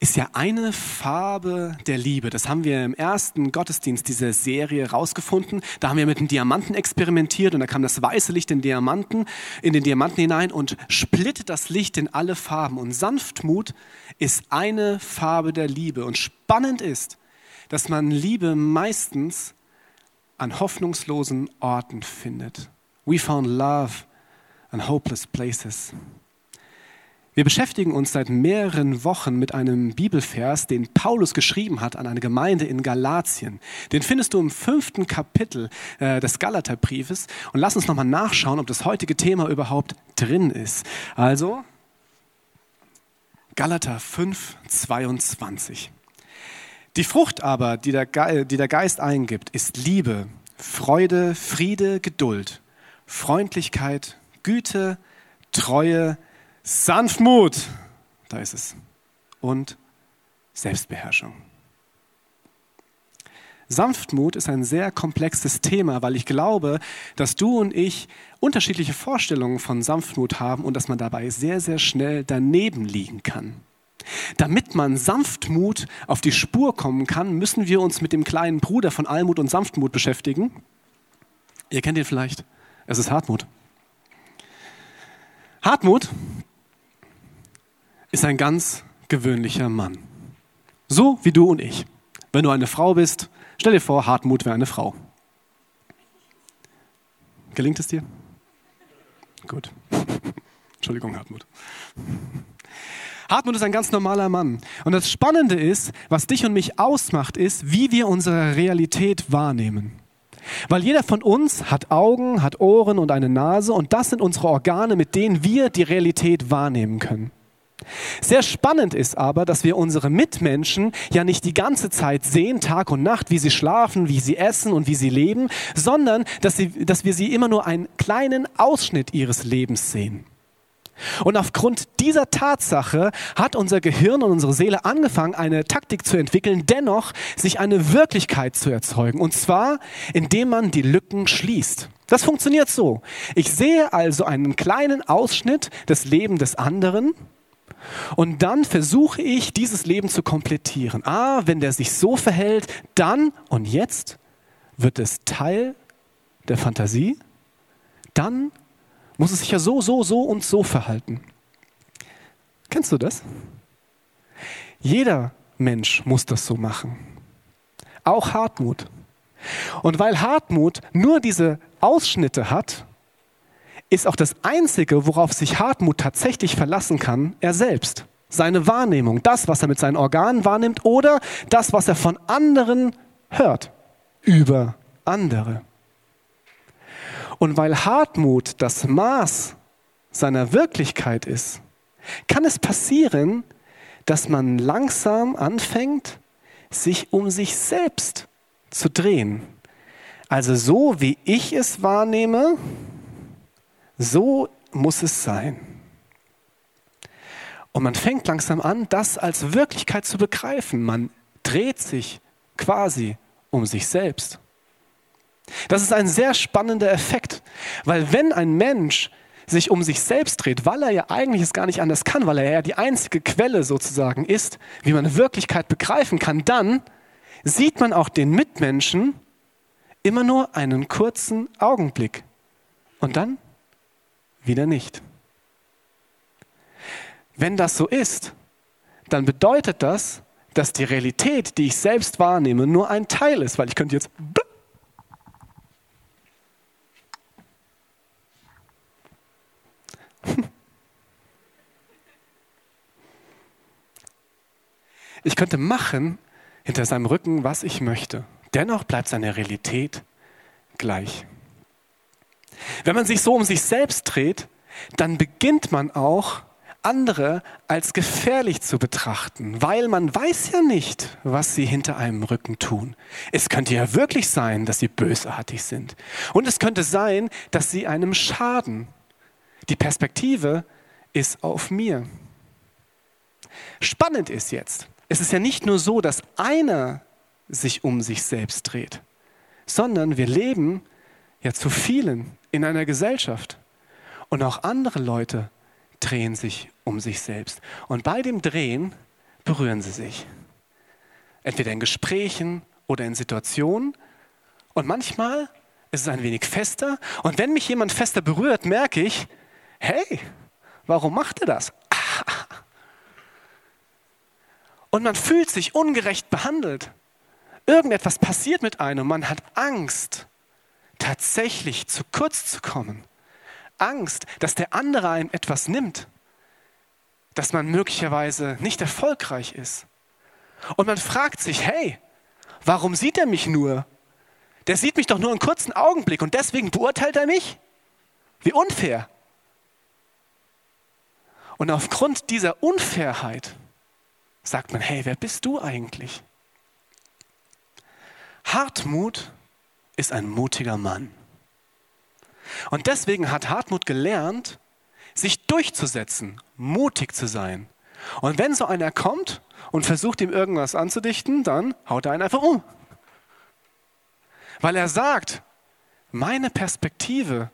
ist ja eine Farbe der Liebe. Das haben wir im ersten Gottesdienst dieser Serie rausgefunden. Da haben wir mit dem Diamanten experimentiert und da kam das weiße Licht in, Diamanten, in den Diamanten hinein und splittet das Licht in alle Farben. Und Sanftmut ist eine Farbe der Liebe. Und spannend ist, dass man Liebe meistens an hoffnungslosen Orten findet. We found love in hopeless places. Wir beschäftigen uns seit mehreren Wochen mit einem Bibelvers, den Paulus geschrieben hat an eine Gemeinde in Galatien. Den findest du im fünften Kapitel äh, des Galaterbriefes. Und lass uns nochmal nachschauen, ob das heutige Thema überhaupt drin ist. Also, Galater 5, 22. Die Frucht aber, die der, Ge die der Geist eingibt, ist Liebe, Freude, Friede, Geduld, Freundlichkeit, Güte, Treue, Sanftmut, da ist es, und Selbstbeherrschung. Sanftmut ist ein sehr komplexes Thema, weil ich glaube, dass du und ich unterschiedliche Vorstellungen von Sanftmut haben und dass man dabei sehr, sehr schnell daneben liegen kann. Damit man Sanftmut auf die Spur kommen kann, müssen wir uns mit dem kleinen Bruder von Almut und Sanftmut beschäftigen. Ihr kennt ihn vielleicht. Es ist Hartmut. Hartmut ist ein ganz gewöhnlicher Mann. So wie du und ich. Wenn du eine Frau bist, stell dir vor, Hartmut wäre eine Frau. Gelingt es dir? Gut. Entschuldigung, Hartmut. Hartmut ist ein ganz normaler Mann. Und das Spannende ist, was dich und mich ausmacht, ist, wie wir unsere Realität wahrnehmen. Weil jeder von uns hat Augen, hat Ohren und eine Nase und das sind unsere Organe, mit denen wir die Realität wahrnehmen können. Sehr spannend ist aber, dass wir unsere Mitmenschen ja nicht die ganze Zeit sehen, Tag und Nacht, wie sie schlafen, wie sie essen und wie sie leben, sondern dass, sie, dass wir sie immer nur einen kleinen Ausschnitt ihres Lebens sehen. Und aufgrund dieser Tatsache hat unser Gehirn und unsere Seele angefangen, eine Taktik zu entwickeln, dennoch sich eine Wirklichkeit zu erzeugen. Und zwar, indem man die Lücken schließt. Das funktioniert so. Ich sehe also einen kleinen Ausschnitt des Lebens des anderen und dann versuche ich, dieses Leben zu komplettieren. Ah, wenn der sich so verhält, dann und jetzt wird es Teil der Fantasie. Dann muss es sich ja so, so, so und so verhalten. Kennst du das? Jeder Mensch muss das so machen. Auch Hartmut. Und weil Hartmut nur diese Ausschnitte hat, ist auch das Einzige, worauf sich Hartmut tatsächlich verlassen kann, er selbst. Seine Wahrnehmung, das, was er mit seinen Organen wahrnimmt oder das, was er von anderen hört, über andere. Und weil Hartmut das Maß seiner Wirklichkeit ist, kann es passieren, dass man langsam anfängt, sich um sich selbst zu drehen. Also so wie ich es wahrnehme, so muss es sein. Und man fängt langsam an, das als Wirklichkeit zu begreifen. Man dreht sich quasi um sich selbst. Das ist ein sehr spannender Effekt, weil wenn ein Mensch sich um sich selbst dreht, weil er ja eigentlich es gar nicht anders kann, weil er ja die einzige Quelle sozusagen ist, wie man Wirklichkeit begreifen kann, dann sieht man auch den Mitmenschen immer nur einen kurzen Augenblick. Und dann wieder nicht. Wenn das so ist, dann bedeutet das, dass die Realität, die ich selbst wahrnehme, nur ein Teil ist, weil ich könnte jetzt Ich könnte machen hinter seinem Rücken, was ich möchte. Dennoch bleibt seine Realität gleich. Wenn man sich so um sich selbst dreht, dann beginnt man auch andere als gefährlich zu betrachten, weil man weiß ja nicht, was sie hinter einem Rücken tun. Es könnte ja wirklich sein, dass sie bösartig sind. Und es könnte sein, dass sie einem schaden. Die Perspektive ist auf mir. Spannend ist jetzt, es ist ja nicht nur so, dass einer sich um sich selbst dreht, sondern wir leben ja zu vielen in einer Gesellschaft. Und auch andere Leute drehen sich um sich selbst. Und bei dem Drehen berühren sie sich. Entweder in Gesprächen oder in Situationen. Und manchmal ist es ein wenig fester. Und wenn mich jemand fester berührt, merke ich, hey, warum macht er das? Und man fühlt sich ungerecht behandelt. Irgendetwas passiert mit einem. Man hat Angst, tatsächlich zu kurz zu kommen. Angst, dass der andere einem etwas nimmt. Dass man möglicherweise nicht erfolgreich ist. Und man fragt sich, hey, warum sieht er mich nur? Der sieht mich doch nur einen kurzen Augenblick und deswegen beurteilt er mich? Wie unfair. Und aufgrund dieser Unfairheit sagt man, hey, wer bist du eigentlich? Hartmut ist ein mutiger Mann. Und deswegen hat Hartmut gelernt, sich durchzusetzen, mutig zu sein. Und wenn so einer kommt und versucht ihm irgendwas anzudichten, dann haut er einen einfach um. Weil er sagt, meine Perspektive,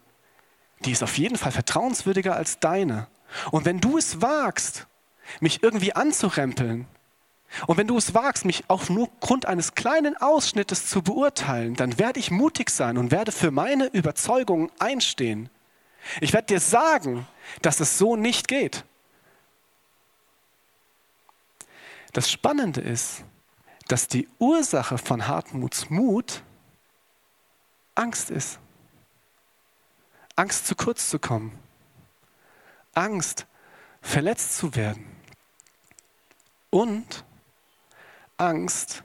die ist auf jeden Fall vertrauenswürdiger als deine. Und wenn du es wagst, mich irgendwie anzurempeln, und wenn du es wagst, mich auch nur Grund eines kleinen Ausschnittes zu beurteilen, dann werde ich mutig sein und werde für meine Überzeugungen einstehen. Ich werde dir sagen, dass es so nicht geht. Das Spannende ist, dass die Ursache von Hartmuts Mut Angst ist. Angst zu kurz zu kommen. Angst, verletzt zu werden. Und Angst,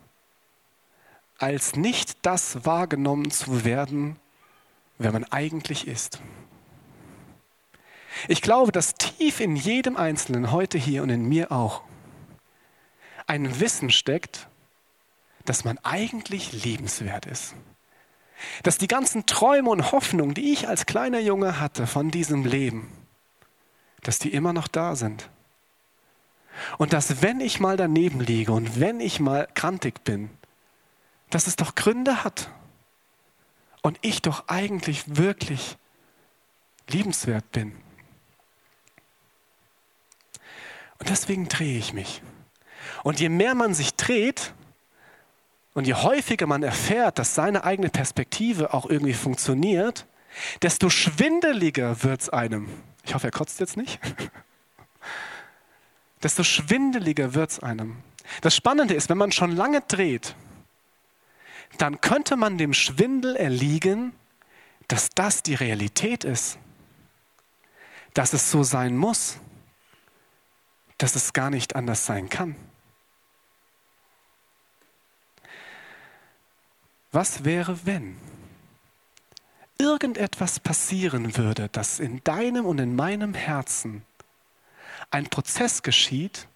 als nicht das wahrgenommen zu werden, wer man eigentlich ist. Ich glaube, dass tief in jedem Einzelnen, heute hier und in mir auch, ein Wissen steckt, dass man eigentlich liebenswert ist. Dass die ganzen Träume und Hoffnungen, die ich als kleiner Junge hatte von diesem Leben, dass die immer noch da sind. Und dass wenn ich mal daneben liege und wenn ich mal krantig bin, dass es doch Gründe hat. Und ich doch eigentlich wirklich liebenswert bin. Und deswegen drehe ich mich. Und je mehr man sich dreht und je häufiger man erfährt, dass seine eigene Perspektive auch irgendwie funktioniert, desto schwindeliger wird es einem. Ich hoffe, er kotzt jetzt nicht. desto schwindeliger wird es einem. Das Spannende ist, wenn man schon lange dreht, dann könnte man dem Schwindel erliegen, dass das die Realität ist, dass es so sein muss, dass es gar nicht anders sein kann. Was wäre, wenn irgendetwas passieren würde, das in deinem und in meinem Herzen ein Prozess geschieht,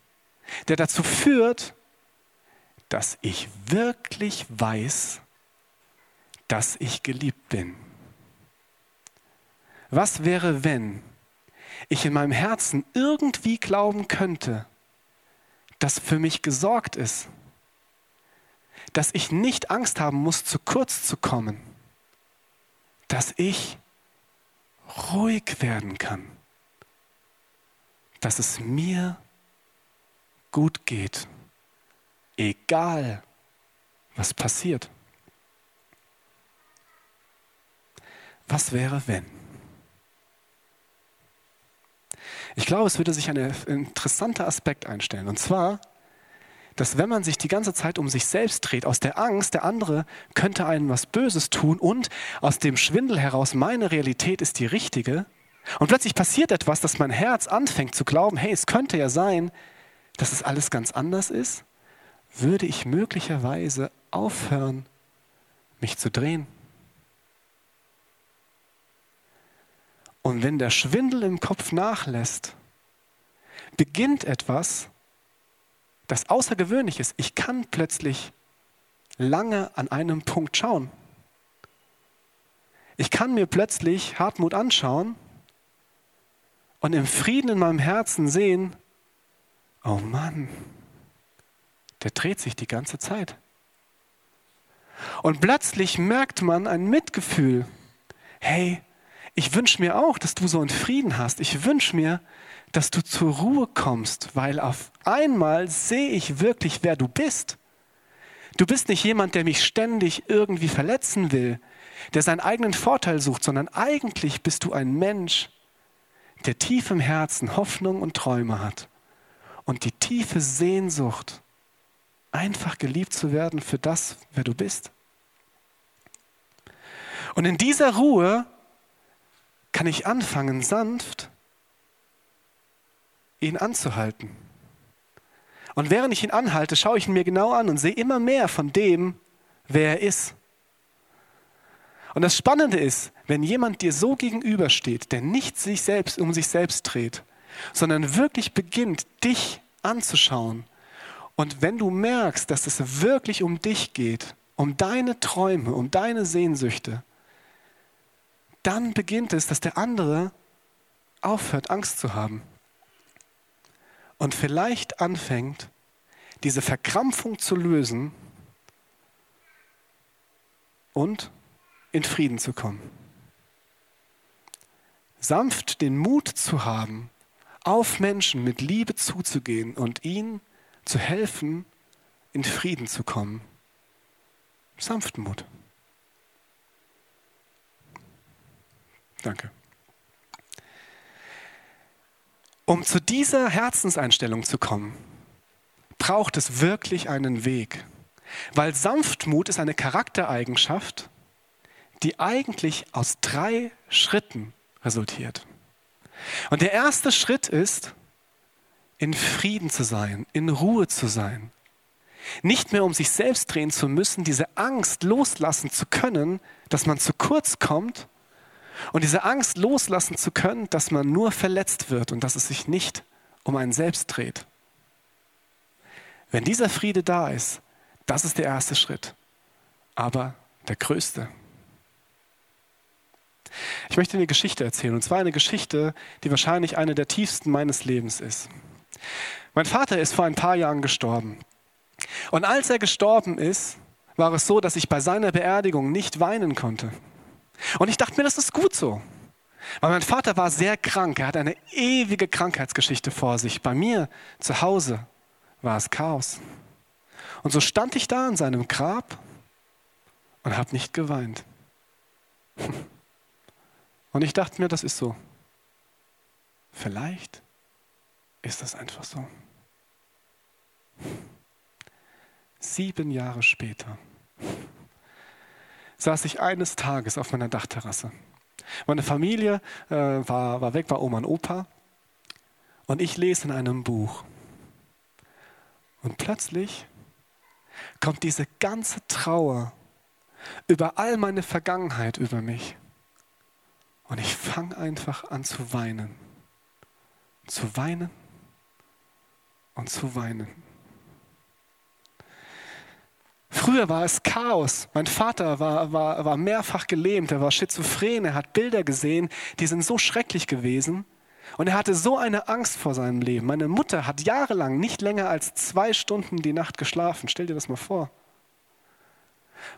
der dazu führt, dass ich wirklich weiß, dass ich geliebt bin. Was wäre, wenn ich in meinem Herzen irgendwie glauben könnte, dass für mich gesorgt ist, dass ich nicht Angst haben muss, zu kurz zu kommen, dass ich ruhig werden kann dass es mir gut geht, egal was passiert. Was wäre, wenn? Ich glaube, es würde sich ein interessanter Aspekt einstellen. Und zwar, dass wenn man sich die ganze Zeit um sich selbst dreht, aus der Angst, der andere könnte einem was Böses tun und aus dem Schwindel heraus, meine Realität ist die richtige, und plötzlich passiert etwas, dass mein Herz anfängt zu glauben, hey, es könnte ja sein, dass es alles ganz anders ist, würde ich möglicherweise aufhören, mich zu drehen. Und wenn der Schwindel im Kopf nachlässt, beginnt etwas, das außergewöhnlich ist. Ich kann plötzlich lange an einem Punkt schauen. Ich kann mir plötzlich Hartmut anschauen und im Frieden in meinem Herzen sehen, oh Mann, der dreht sich die ganze Zeit. Und plötzlich merkt man ein Mitgefühl. Hey, ich wünsche mir auch, dass du so einen Frieden hast. Ich wünsche mir, dass du zur Ruhe kommst, weil auf einmal sehe ich wirklich, wer du bist. Du bist nicht jemand, der mich ständig irgendwie verletzen will, der seinen eigenen Vorteil sucht, sondern eigentlich bist du ein Mensch, der tief im Herzen Hoffnung und Träume hat und die tiefe Sehnsucht, einfach geliebt zu werden für das, wer du bist. Und in dieser Ruhe kann ich anfangen, sanft ihn anzuhalten. Und während ich ihn anhalte, schaue ich ihn mir genau an und sehe immer mehr von dem, wer er ist. Und das Spannende ist, wenn jemand dir so gegenübersteht, der nicht sich selbst um sich selbst dreht, sondern wirklich beginnt, dich anzuschauen. Und wenn du merkst, dass es wirklich um dich geht, um deine Träume, um deine Sehnsüchte, dann beginnt es, dass der andere aufhört, Angst zu haben. Und vielleicht anfängt, diese Verkrampfung zu lösen und in Frieden zu kommen. Sanft den Mut zu haben, auf Menschen mit Liebe zuzugehen und ihnen zu helfen, in Frieden zu kommen. Sanftmut. Danke. Um zu dieser Herzenseinstellung zu kommen, braucht es wirklich einen Weg. Weil Sanftmut ist eine Charaktereigenschaft, die eigentlich aus drei Schritten resultiert. Und der erste Schritt ist, in Frieden zu sein, in Ruhe zu sein. Nicht mehr um sich selbst drehen zu müssen, diese Angst loslassen zu können, dass man zu kurz kommt und diese Angst loslassen zu können, dass man nur verletzt wird und dass es sich nicht um einen selbst dreht. Wenn dieser Friede da ist, das ist der erste Schritt, aber der größte. Ich möchte eine Geschichte erzählen, und zwar eine Geschichte, die wahrscheinlich eine der tiefsten meines Lebens ist. Mein Vater ist vor ein paar Jahren gestorben. Und als er gestorben ist, war es so, dass ich bei seiner Beerdigung nicht weinen konnte. Und ich dachte mir, das ist gut so. Weil mein Vater war sehr krank. Er hat eine ewige Krankheitsgeschichte vor sich. Bei mir zu Hause war es Chaos. Und so stand ich da an seinem Grab und habe nicht geweint. Und ich dachte mir, das ist so. Vielleicht ist das einfach so. Sieben Jahre später saß ich eines Tages auf meiner Dachterrasse. Meine Familie äh, war, war weg bei Oma und Opa und ich lese in einem Buch. Und plötzlich kommt diese ganze Trauer über all meine Vergangenheit über mich. Und ich fange einfach an zu weinen. Zu weinen und zu weinen. Früher war es Chaos. Mein Vater war, war, war mehrfach gelähmt, er war schizophren, er hat Bilder gesehen, die sind so schrecklich gewesen. Und er hatte so eine Angst vor seinem Leben. Meine Mutter hat jahrelang nicht länger als zwei Stunden die Nacht geschlafen. Stell dir das mal vor.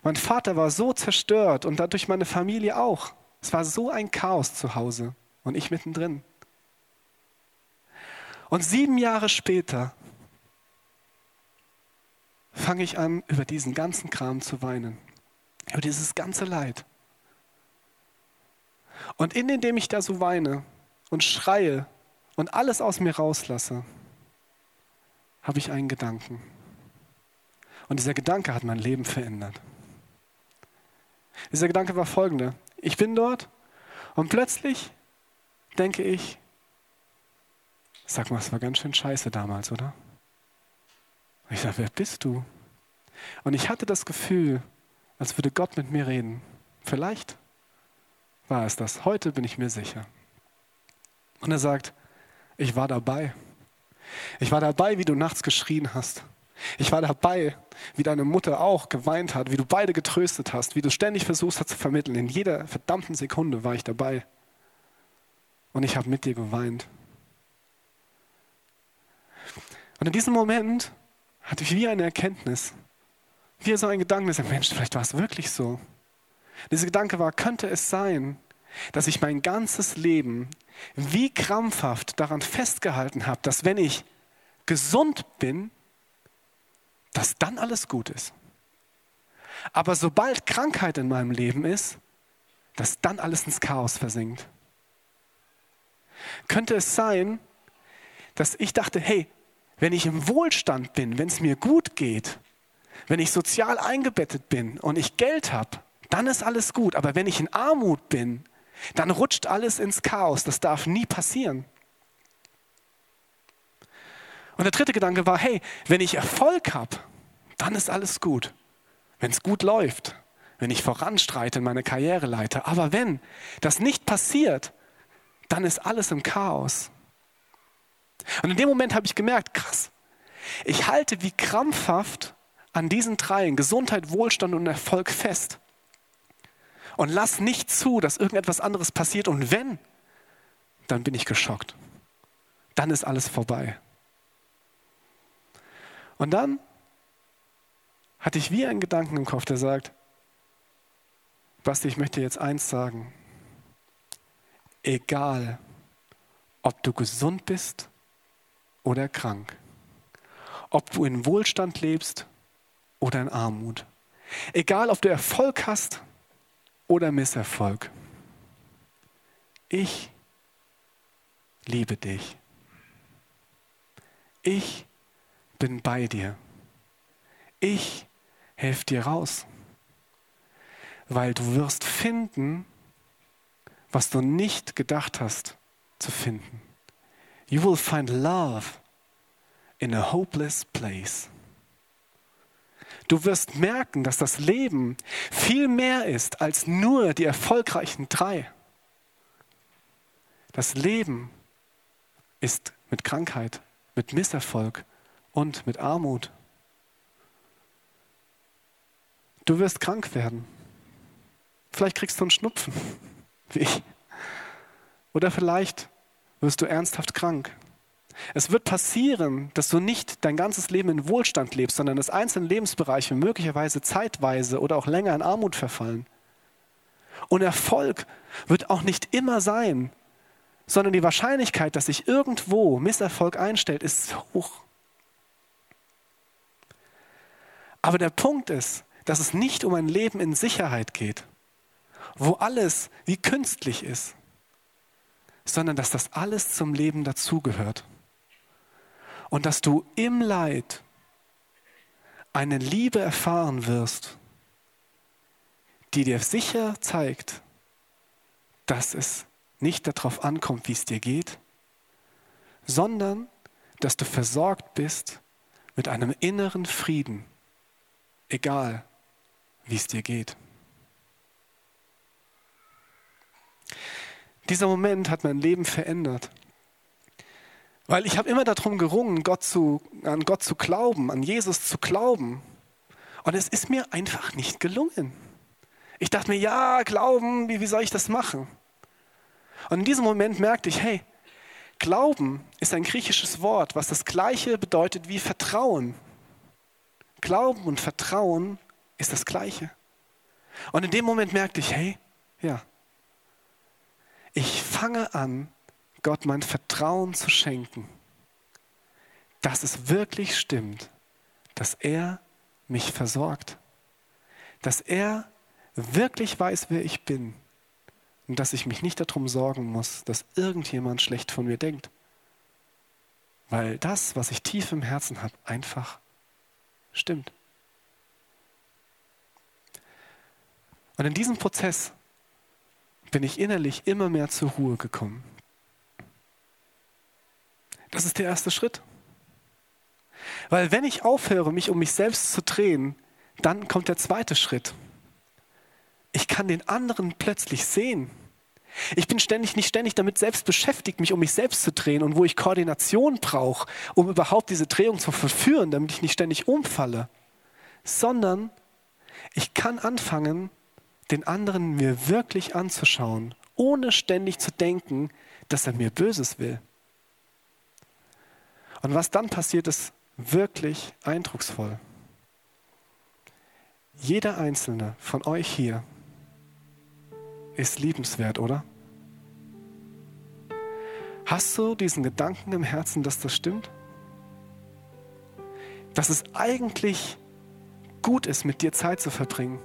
Mein Vater war so zerstört und dadurch meine Familie auch. Es war so ein Chaos zu Hause und ich mittendrin. Und sieben Jahre später fange ich an, über diesen ganzen Kram zu weinen. Über dieses ganze Leid. Und in dem ich da so weine und schreie und alles aus mir rauslasse, habe ich einen Gedanken. Und dieser Gedanke hat mein Leben verändert. Dieser Gedanke war folgender. Ich bin dort und plötzlich denke ich, sag mal, es war ganz schön scheiße damals, oder? Und ich sage, wer bist du? Und ich hatte das Gefühl, als würde Gott mit mir reden. Vielleicht war es das. Heute bin ich mir sicher. Und er sagt, ich war dabei. Ich war dabei, wie du nachts geschrien hast. Ich war dabei, wie deine Mutter auch geweint hat, wie du beide getröstet hast, wie du ständig versuchst hast zu vermitteln. In jeder verdammten Sekunde war ich dabei. und ich habe mit dir geweint. Und in diesem Moment hatte ich wie eine Erkenntnis, wie so ein Gedanke, dass Mensch, vielleicht war es wirklich so. Dieser Gedanke war, könnte es sein, dass ich mein ganzes Leben wie krampfhaft daran festgehalten habe, dass wenn ich gesund bin, dass dann alles gut ist. Aber sobald Krankheit in meinem Leben ist, dass dann alles ins Chaos versinkt. Könnte es sein, dass ich dachte, hey, wenn ich im Wohlstand bin, wenn es mir gut geht, wenn ich sozial eingebettet bin und ich Geld habe, dann ist alles gut. Aber wenn ich in Armut bin, dann rutscht alles ins Chaos. Das darf nie passieren. Und der dritte Gedanke war, hey, wenn ich Erfolg habe, dann ist alles gut. Wenn es gut läuft, wenn ich voranstreite in meine Karriereleiter. Aber wenn das nicht passiert, dann ist alles im Chaos. Und in dem Moment habe ich gemerkt, krass, ich halte wie krampfhaft an diesen dreien, Gesundheit, Wohlstand und Erfolg fest. Und lass nicht zu, dass irgendetwas anderes passiert. Und wenn, dann bin ich geschockt. Dann ist alles vorbei. Und dann hatte ich wie einen Gedanken im Kopf, der sagt, Basti, ich möchte jetzt eins sagen. Egal, ob du gesund bist oder krank, ob du in Wohlstand lebst oder in Armut, egal, ob du Erfolg hast oder Misserfolg, ich liebe dich. Ich bin bei dir. Ich helfe dir raus, weil du wirst finden, was du nicht gedacht hast zu finden. You will find love in a hopeless place. Du wirst merken, dass das Leben viel mehr ist als nur die erfolgreichen drei. Das Leben ist mit Krankheit, mit Misserfolg und mit Armut. Du wirst krank werden. Vielleicht kriegst du einen Schnupfen, wie ich. Oder vielleicht wirst du ernsthaft krank. Es wird passieren, dass du nicht dein ganzes Leben in Wohlstand lebst, sondern dass einzelne Lebensbereiche möglicherweise zeitweise oder auch länger in Armut verfallen. Und Erfolg wird auch nicht immer sein, sondern die Wahrscheinlichkeit, dass sich irgendwo Misserfolg einstellt, ist hoch. Aber der Punkt ist, dass es nicht um ein Leben in Sicherheit geht, wo alles wie künstlich ist, sondern dass das alles zum Leben dazugehört. Und dass du im Leid eine Liebe erfahren wirst, die dir sicher zeigt, dass es nicht darauf ankommt, wie es dir geht, sondern dass du versorgt bist mit einem inneren Frieden, egal wie es dir geht. Dieser Moment hat mein Leben verändert. Weil ich habe immer darum gerungen, Gott zu, an Gott zu glauben, an Jesus zu glauben. Und es ist mir einfach nicht gelungen. Ich dachte mir, ja, glauben, wie, wie soll ich das machen? Und in diesem Moment merkte ich, hey, Glauben ist ein griechisches Wort, was das gleiche bedeutet wie Vertrauen. Glauben und Vertrauen ist das gleiche. Und in dem Moment merkte ich, hey, ja, ich fange an, Gott mein Vertrauen zu schenken, dass es wirklich stimmt, dass er mich versorgt, dass er wirklich weiß, wer ich bin und dass ich mich nicht darum sorgen muss, dass irgendjemand schlecht von mir denkt. Weil das, was ich tief im Herzen habe, einfach stimmt. Und in diesem Prozess bin ich innerlich immer mehr zur Ruhe gekommen. Das ist der erste Schritt. Weil wenn ich aufhöre, mich um mich selbst zu drehen, dann kommt der zweite Schritt. Ich kann den anderen plötzlich sehen. Ich bin ständig nicht ständig damit selbst beschäftigt, mich um mich selbst zu drehen und wo ich Koordination brauche, um überhaupt diese Drehung zu verführen, damit ich nicht ständig umfalle, sondern ich kann anfangen, den anderen mir wirklich anzuschauen ohne ständig zu denken, dass er mir Böses will. Und was dann passiert, ist wirklich eindrucksvoll. Jeder einzelne von euch hier ist liebenswert, oder? Hast du diesen Gedanken im Herzen, dass das stimmt? Dass es eigentlich gut ist, mit dir Zeit zu verbringen.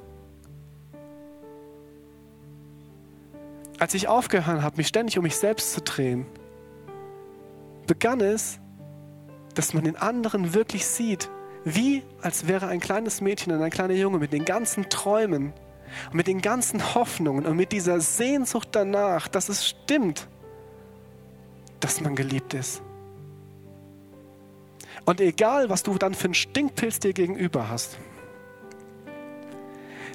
Als ich aufgehört habe, mich ständig um mich selbst zu drehen, begann es, dass man den anderen wirklich sieht, wie als wäre ein kleines Mädchen und ein kleiner Junge mit den ganzen Träumen und mit den ganzen Hoffnungen und mit dieser Sehnsucht danach, dass es stimmt, dass man geliebt ist. Und egal, was du dann für einen Stinkpilz dir gegenüber hast,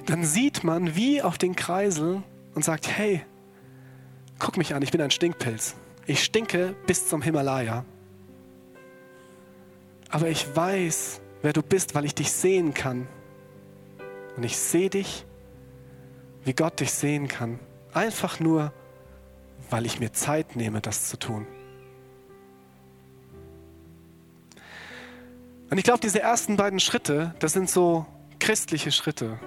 dann sieht man wie auf den Kreisel und sagt, hey, guck mich an, ich bin ein Stinkpilz. Ich stinke bis zum Himalaya. Aber ich weiß, wer du bist, weil ich dich sehen kann. Und ich sehe dich, wie Gott dich sehen kann. Einfach nur, weil ich mir Zeit nehme, das zu tun. Und ich glaube, diese ersten beiden Schritte, das sind so christliche Schritte.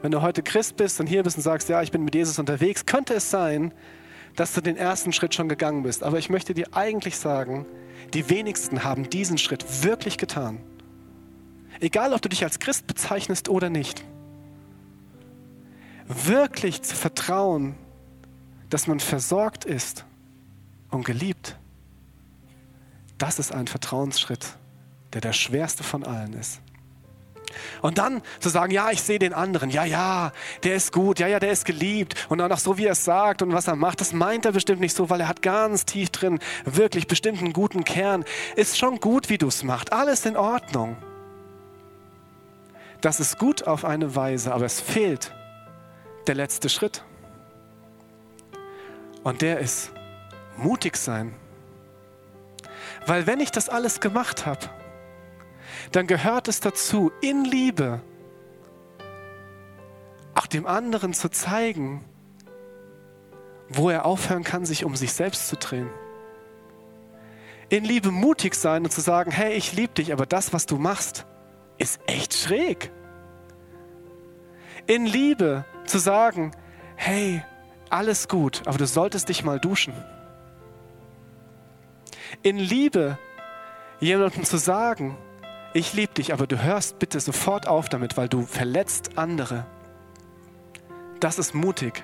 Wenn du heute Christ bist und hier bist und sagst, ja, ich bin mit Jesus unterwegs, könnte es sein, dass du den ersten Schritt schon gegangen bist. Aber ich möchte dir eigentlich sagen, die wenigsten haben diesen Schritt wirklich getan. Egal, ob du dich als Christ bezeichnest oder nicht. Wirklich zu vertrauen, dass man versorgt ist und geliebt, das ist ein Vertrauensschritt, der der schwerste von allen ist. Und dann zu sagen, ja, ich sehe den anderen, ja, ja, der ist gut, ja, ja, der ist geliebt. Und dann auch so, wie er es sagt und was er macht, das meint er bestimmt nicht so, weil er hat ganz tief drin wirklich bestimmt einen guten Kern. Ist schon gut, wie du es machst, alles in Ordnung. Das ist gut auf eine Weise, aber es fehlt der letzte Schritt. Und der ist mutig sein. Weil wenn ich das alles gemacht habe, dann gehört es dazu, in Liebe auch dem anderen zu zeigen, wo er aufhören kann, sich um sich selbst zu drehen. In Liebe mutig sein und zu sagen, hey, ich liebe dich, aber das, was du machst, ist echt schräg. In Liebe zu sagen, hey, alles gut, aber du solltest dich mal duschen. In Liebe jemandem zu sagen, ich liebe dich, aber du hörst bitte sofort auf damit, weil du verletzt andere. Das ist mutig.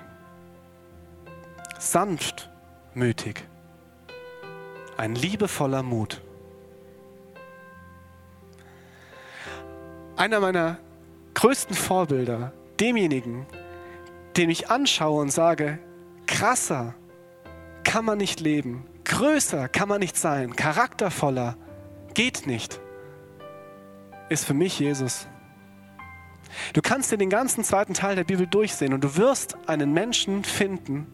Sanftmütig. Ein liebevoller Mut. Einer meiner größten Vorbilder, demjenigen, den ich anschaue und sage, krasser kann man nicht leben, größer kann man nicht sein, charaktervoller geht nicht ist für mich Jesus. Du kannst dir den ganzen zweiten Teil der Bibel durchsehen und du wirst einen Menschen finden,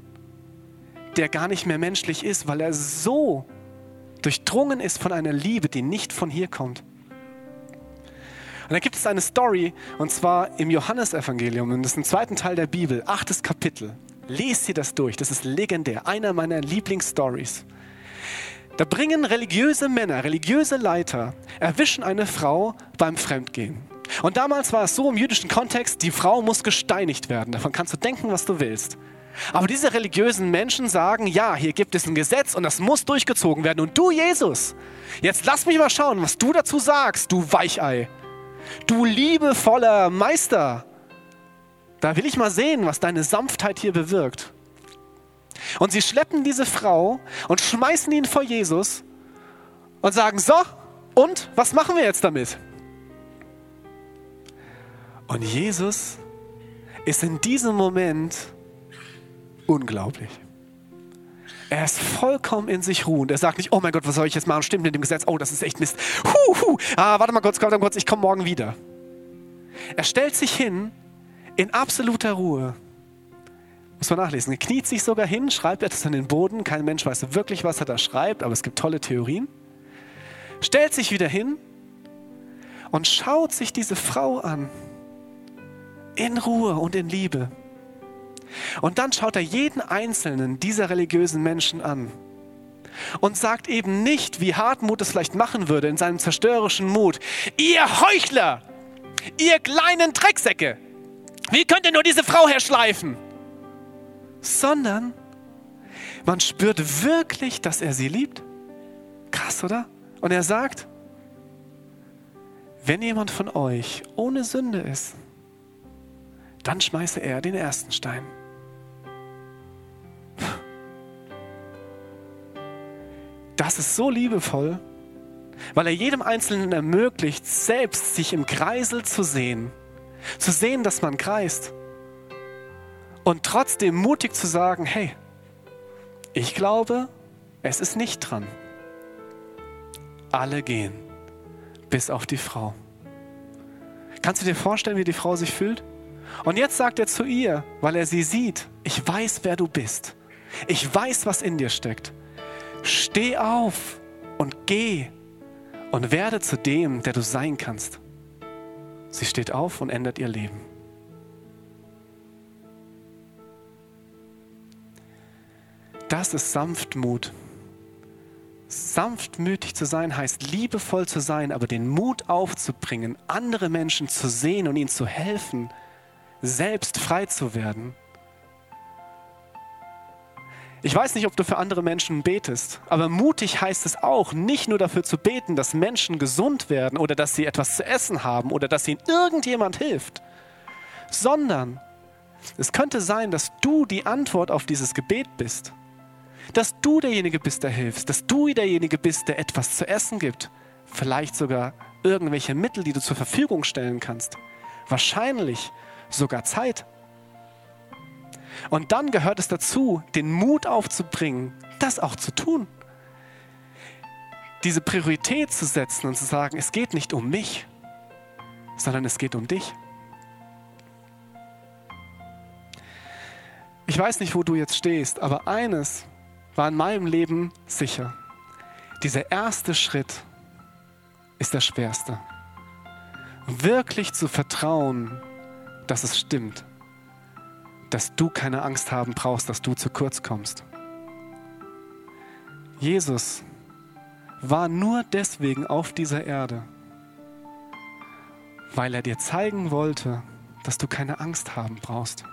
der gar nicht mehr menschlich ist, weil er so durchdrungen ist von einer Liebe, die nicht von hier kommt. Und da gibt es eine Story, und zwar im Johannesevangelium, und das ist im zweiten Teil der Bibel, achtes Kapitel. Lest dir das durch, das ist legendär, einer meiner Lieblingsstories. Da bringen religiöse Männer, religiöse Leiter, erwischen eine Frau beim Fremdgehen. Und damals war es so im jüdischen Kontext, die Frau muss gesteinigt werden. Davon kannst du denken, was du willst. Aber diese religiösen Menschen sagen, ja, hier gibt es ein Gesetz und das muss durchgezogen werden. Und du, Jesus, jetzt lass mich mal schauen, was du dazu sagst, du Weichei. Du liebevoller Meister. Da will ich mal sehen, was deine Sanftheit hier bewirkt. Und sie schleppen diese Frau und schmeißen ihn vor Jesus und sagen, so, und was machen wir jetzt damit? Und Jesus ist in diesem Moment unglaublich. Er ist vollkommen in sich ruhend. Er sagt nicht, oh mein Gott, was soll ich jetzt machen? Stimmt mit dem Gesetz. Oh, das ist echt Mist. Huh, huh. Ah, warte mal kurz, warte mal kurz, ich komme morgen wieder. Er stellt sich hin in absoluter Ruhe muss man nachlesen. Er kniet sich sogar hin, schreibt etwas an den Boden. Kein Mensch weiß wirklich, was er da schreibt, aber es gibt tolle Theorien. Stellt sich wieder hin und schaut sich diese Frau an. In Ruhe und in Liebe. Und dann schaut er jeden einzelnen dieser religiösen Menschen an und sagt eben nicht, wie Hartmut es vielleicht machen würde in seinem zerstörerischen Mut, ihr Heuchler, ihr kleinen Drecksäcke, wie könnt ihr nur diese Frau herschleifen? Sondern man spürt wirklich, dass er sie liebt. Krass, oder? Und er sagt, wenn jemand von euch ohne Sünde ist, dann schmeiße er den ersten Stein. Das ist so liebevoll, weil er jedem Einzelnen ermöglicht, selbst sich im Kreisel zu sehen, zu sehen, dass man kreist und trotzdem mutig zu sagen, hey, ich glaube, es ist nicht dran. Alle gehen, bis auf die Frau. Kannst du dir vorstellen, wie die Frau sich fühlt? Und jetzt sagt er zu ihr, weil er sie sieht, ich weiß, wer du bist. Ich weiß, was in dir steckt. Steh auf und geh und werde zu dem, der du sein kannst. Sie steht auf und ändert ihr Leben. Das ist Sanftmut. Sanftmütig zu sein heißt liebevoll zu sein, aber den Mut aufzubringen, andere Menschen zu sehen und ihnen zu helfen, selbst frei zu werden. Ich weiß nicht, ob du für andere Menschen betest, aber mutig heißt es auch, nicht nur dafür zu beten, dass Menschen gesund werden oder dass sie etwas zu essen haben oder dass ihnen irgendjemand hilft, sondern es könnte sein, dass du die Antwort auf dieses Gebet bist, dass du derjenige bist, der hilfst, dass du derjenige bist, der etwas zu essen gibt, vielleicht sogar irgendwelche Mittel, die du zur Verfügung stellen kannst, wahrscheinlich sogar Zeit. Und dann gehört es dazu, den Mut aufzubringen, das auch zu tun. Diese Priorität zu setzen und zu sagen, es geht nicht um mich, sondern es geht um dich. Ich weiß nicht, wo du jetzt stehst, aber eines war in meinem Leben sicher. Dieser erste Schritt ist der schwerste. Wirklich zu vertrauen, dass es stimmt dass du keine Angst haben brauchst, dass du zu kurz kommst. Jesus war nur deswegen auf dieser Erde, weil er dir zeigen wollte, dass du keine Angst haben brauchst,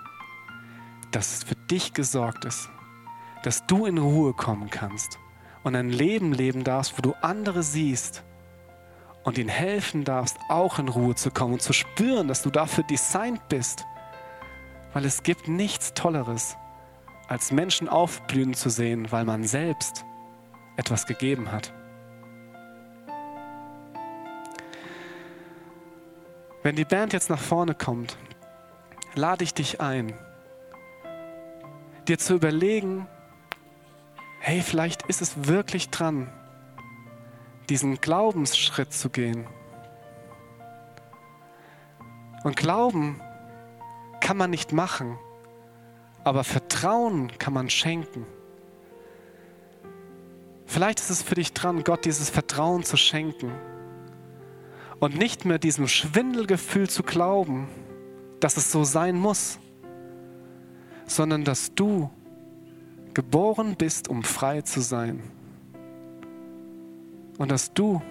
dass es für dich gesorgt ist, dass du in Ruhe kommen kannst und ein Leben leben darfst, wo du andere siehst und ihnen helfen darfst, auch in Ruhe zu kommen und zu spüren, dass du dafür designt bist weil es gibt nichts Tolleres, als Menschen aufblühen zu sehen, weil man selbst etwas gegeben hat. Wenn die Band jetzt nach vorne kommt, lade ich dich ein, dir zu überlegen, hey, vielleicht ist es wirklich dran, diesen Glaubensschritt zu gehen. Und Glauben kann man nicht machen, aber Vertrauen kann man schenken. Vielleicht ist es für dich dran, Gott dieses Vertrauen zu schenken und nicht mehr diesem Schwindelgefühl zu glauben, dass es so sein muss, sondern dass du geboren bist, um frei zu sein und dass du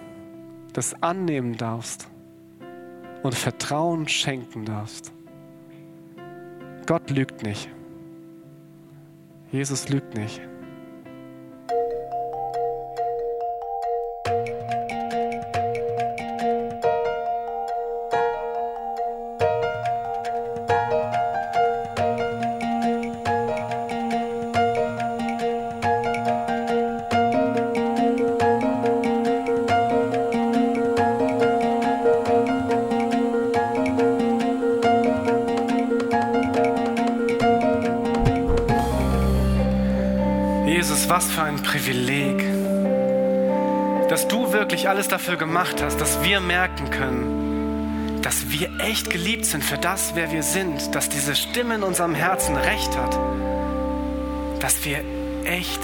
das annehmen darfst und Vertrauen schenken darfst. Gott lügt nicht. Jesus lügt nicht. Dass du wirklich alles dafür gemacht hast, dass wir merken können, dass wir echt geliebt sind für das, wer wir sind, dass diese Stimme in unserem Herzen recht hat, dass wir echt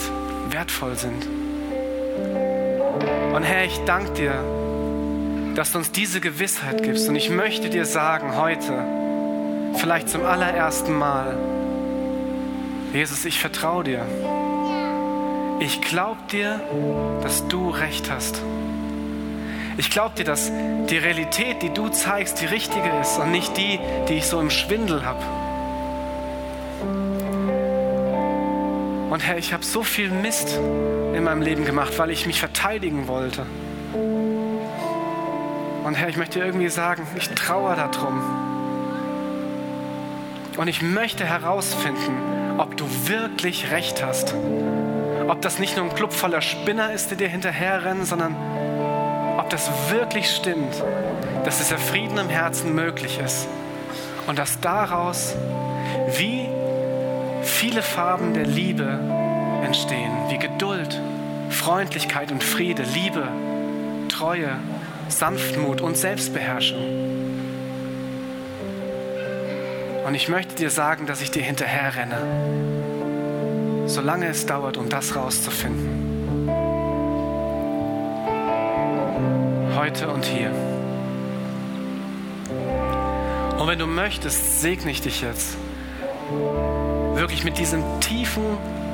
wertvoll sind. Und Herr, ich danke dir, dass du uns diese Gewissheit gibst. Und ich möchte dir sagen heute, vielleicht zum allerersten Mal, Jesus, ich vertraue dir. Ich glaube dir, dass du recht hast. Ich glaube dir, dass die Realität, die du zeigst, die richtige ist und nicht die, die ich so im Schwindel habe. Und Herr, ich habe so viel Mist in meinem Leben gemacht, weil ich mich verteidigen wollte. Und Herr, ich möchte dir irgendwie sagen, ich trauere darum. Und ich möchte herausfinden, ob du wirklich recht hast. Ob das nicht nur ein Club voller Spinner ist, die dir hinterherrennen, sondern ob das wirklich stimmt, dass dieser Frieden im Herzen möglich ist. Und dass daraus wie viele Farben der Liebe entstehen, wie Geduld, Freundlichkeit und Friede, Liebe, Treue, Sanftmut und Selbstbeherrschung. Und ich möchte dir sagen, dass ich dir hinterher renne, solange es dauert, um das rauszufinden. Heute und hier. Und wenn du möchtest, segne ich dich jetzt wirklich mit diesem tiefen,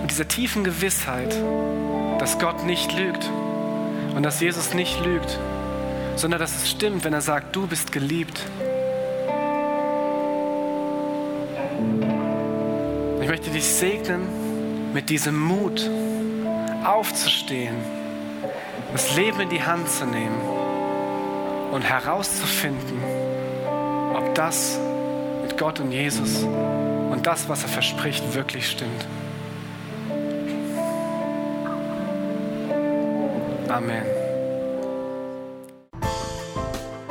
dieser tiefen Gewissheit, dass Gott nicht lügt und dass Jesus nicht lügt, sondern dass es stimmt, wenn er sagt, du bist geliebt. Ich möchte dich segnen mit diesem Mut, aufzustehen, das Leben in die Hand zu nehmen und herauszufinden, ob das mit Gott und Jesus und das, was er verspricht, wirklich stimmt. Amen.